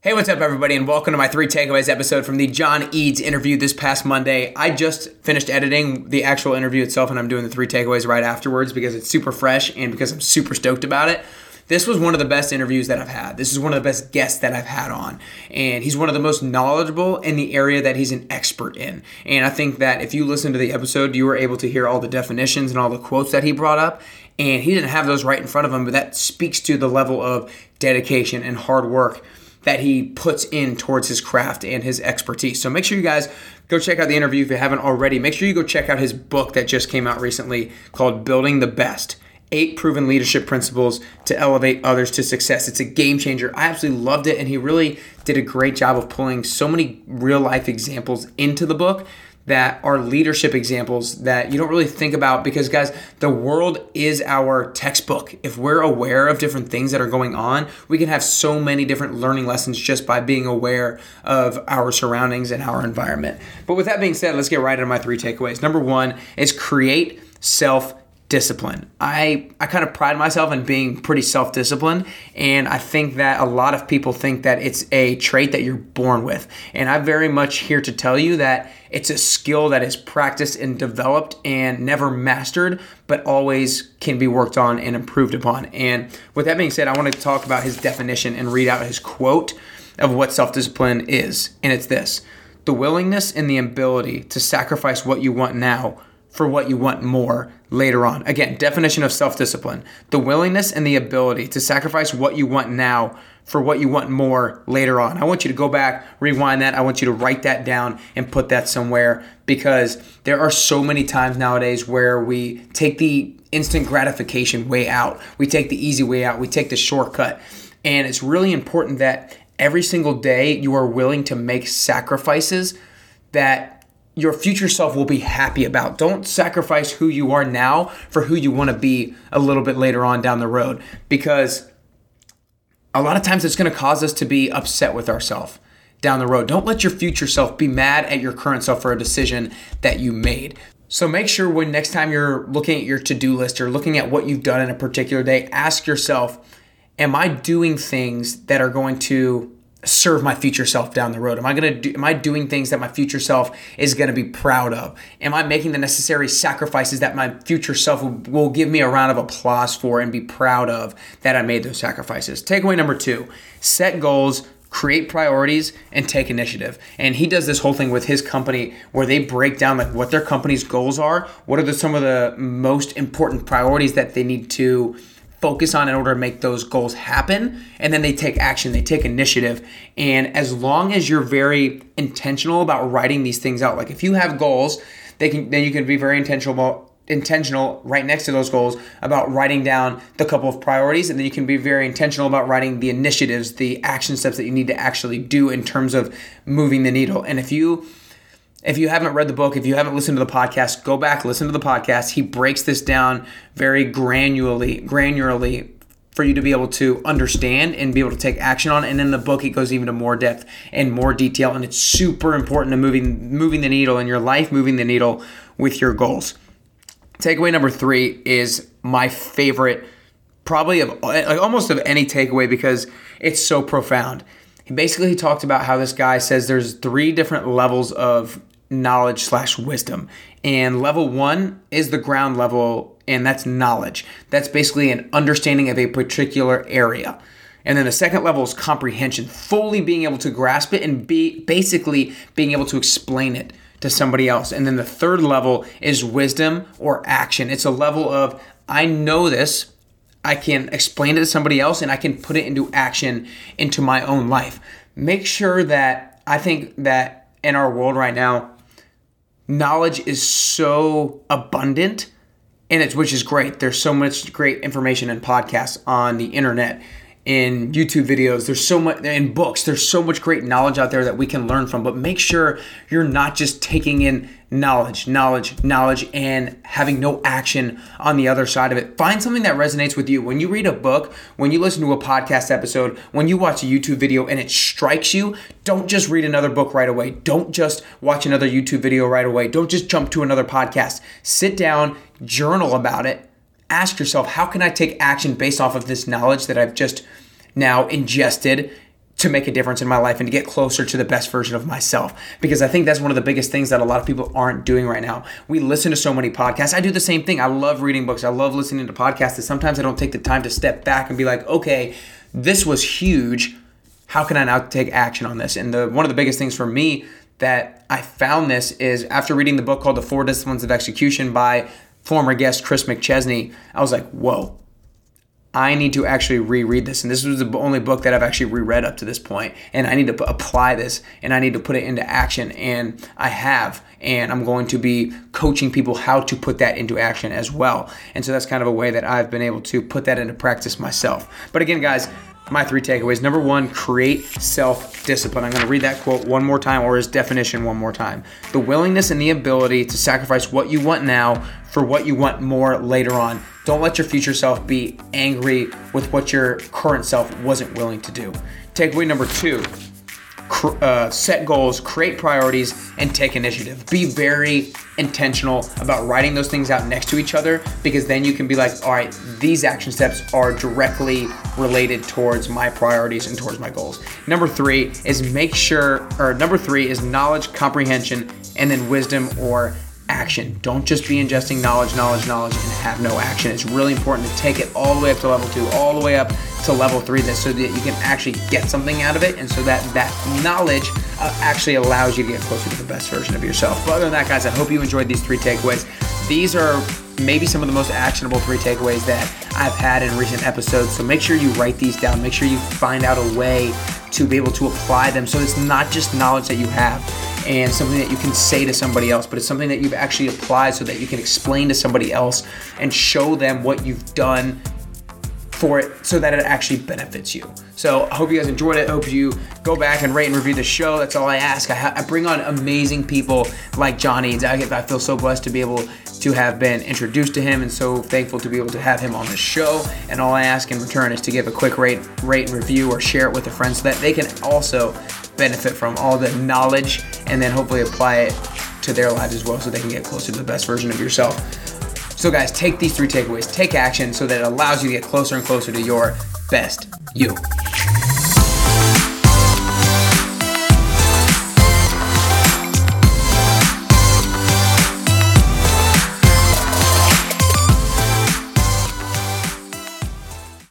Hey, what's up, everybody, and welcome to my three takeaways episode from the John Eades interview this past Monday. I just finished editing the actual interview itself, and I'm doing the three takeaways right afterwards because it's super fresh and because I'm super stoked about it. This was one of the best interviews that I've had. This is one of the best guests that I've had on. And he's one of the most knowledgeable in the area that he's an expert in. And I think that if you listen to the episode, you were able to hear all the definitions and all the quotes that he brought up. And he didn't have those right in front of him, but that speaks to the level of dedication and hard work that he puts in towards his craft and his expertise. So make sure you guys go check out the interview if you haven't already. Make sure you go check out his book that just came out recently called Building the Best. Eight proven leadership principles to elevate others to success. It's a game changer. I absolutely loved it, and he really did a great job of pulling so many real life examples into the book that are leadership examples that you don't really think about because, guys, the world is our textbook. If we're aware of different things that are going on, we can have so many different learning lessons just by being aware of our surroundings and our environment. But with that being said, let's get right into my three takeaways. Number one is create self discipline. I I kind of pride myself in being pretty self-disciplined and I think that a lot of people think that it's a trait that you're born with. And I'm very much here to tell you that it's a skill that is practiced and developed and never mastered, but always can be worked on and improved upon. And with that being said, I want to talk about his definition and read out his quote of what self-discipline is. And it's this: the willingness and the ability to sacrifice what you want now for what you want more later on. Again, definition of self discipline the willingness and the ability to sacrifice what you want now for what you want more later on. I want you to go back, rewind that. I want you to write that down and put that somewhere because there are so many times nowadays where we take the instant gratification way out, we take the easy way out, we take the shortcut. And it's really important that every single day you are willing to make sacrifices that your future self will be happy about. Don't sacrifice who you are now for who you want to be a little bit later on down the road because a lot of times it's going to cause us to be upset with ourselves down the road. Don't let your future self be mad at your current self for a decision that you made. So make sure when next time you're looking at your to-do list or looking at what you've done in a particular day, ask yourself, am I doing things that are going to serve my future self down the road? Am I to do, am I doing things that my future self is to be proud of? Am I making the necessary sacrifices that my future self will, will give me a round of applause for and be proud of that I made those sacrifices? Takeaway number 2, set goals, create priorities and take initiative. And he does this whole thing with his company where they break down like what their company's goals are, what are the, some of the most important priorities that they need to focus on in order to make those goals happen and then they take action they take initiative. And as long as you're very intentional about writing these things out like if you have goals they can then you can be very intentional about intentional right next to those goals about writing down the couple of priorities and then you can be very intentional about writing the initiatives the action steps that you need to actually do in terms of moving the needle. And if you if you haven't read the book, if you haven't listened to the podcast, go back, listen to the podcast. He breaks this down very granularly, granularly for you to be able to understand and be able to take action on. And in the book, it goes even to more depth and more detail. And it's super important to moving moving the needle in your life, moving the needle with your goals. Takeaway number three is my favorite, probably of like almost of any takeaway because it's so profound. He basically talked about how this guy says there's three different levels of knowledge slash wisdom. And level one is the ground level, and that's knowledge. That's basically an understanding of a particular area. And then the second level is comprehension, fully being able to grasp it and be basically being able to explain it to somebody else. And then the third level is wisdom or action. It's a level of I know this, I can explain it to somebody else, and I can put it into action into my own life. Make sure that I think that in our world right now, knowledge is so abundant and it's which is great. There's so much great information and podcasts on the internet in YouTube videos. There's so much in books. There's so much great knowledge out there that we can learn from. But make sure you're not just taking in knowledge, knowledge, knowledge, and having no action on the other side of it. Find something that resonates with you. When you read a book, when you listen to a podcast episode, when you watch a YouTube video and it strikes you, don't just read another book right away. Don't just watch another YouTube video right away. Don't just jump to another podcast. Sit down, journal about it, ask yourself, how can I take action based off of this knowledge that I've just now ingested to make a difference in my life and to get closer to the best version of myself. Because I think that's one of the biggest things that a lot of people aren't doing right now. We listen to so many podcasts. I do the same thing. I love reading books. I love listening to podcasts. And sometimes I don't take the time to step back and be like, okay, this was huge. How can I now take action on this? And the one of the biggest things for me that I found this is after reading the book called The Four Disciplines of Execution by former guest Chris McChesney, I was like, whoa, I need to actually reread this. And this was the only book that I've actually reread up to this point. And I need to apply this and I need to put it into action. And I have. And I'm going to be coaching people how to put that into action as well. And so that's kind of a way that I've been able to put that into practice myself. But again, guys, my three takeaways. Number one, create self discipline. I'm going to read that quote one more time or his definition one more time. The willingness and the ability to sacrifice what you want now for what you want more later on. Don't let your future self be angry with what your current self wasn't willing to do. Takeaway number two uh, set goals, create priorities, and take initiative. Be very intentional about writing those things out next to each other because then you can be like, all right, these action steps are directly related towards my priorities and towards my goals. Number three is make sure, or number three is knowledge, comprehension, and then wisdom or action. Don't just be ingesting knowledge, knowledge, knowledge, and have no action. It's really important to take it all the way up to level two, all the way up to level three, that so that you can actually get something out of it, and so that that knowledge uh, actually allows you to get closer to the best version of yourself. But other than that, guys, I hope you enjoyed these three takeaways. These are maybe some of the most actionable three takeaways that I've had in recent episodes. So make sure you write these down. Make sure you find out a way to be able to apply them so it's not just knowledge that you have and something that you can say to somebody else, but it's something that you've actually applied so that you can explain to somebody else and show them what you've done for it so that it actually benefits you. So I hope you guys enjoyed it. I hope you go back and rate and review the show. That's all I ask. I, ha- I bring on amazing people like John Eades. I, I feel so blessed to be able to have been introduced to him and so thankful to be able to have him on the show. And all I ask in return is to give a quick rate, rate and review or share it with a friend so that they can also benefit from all the knowledge and then hopefully apply it to their lives as well so they can get closer to the best version of yourself. So, guys, take these three takeaways, take action so that it allows you to get closer and closer to your best you.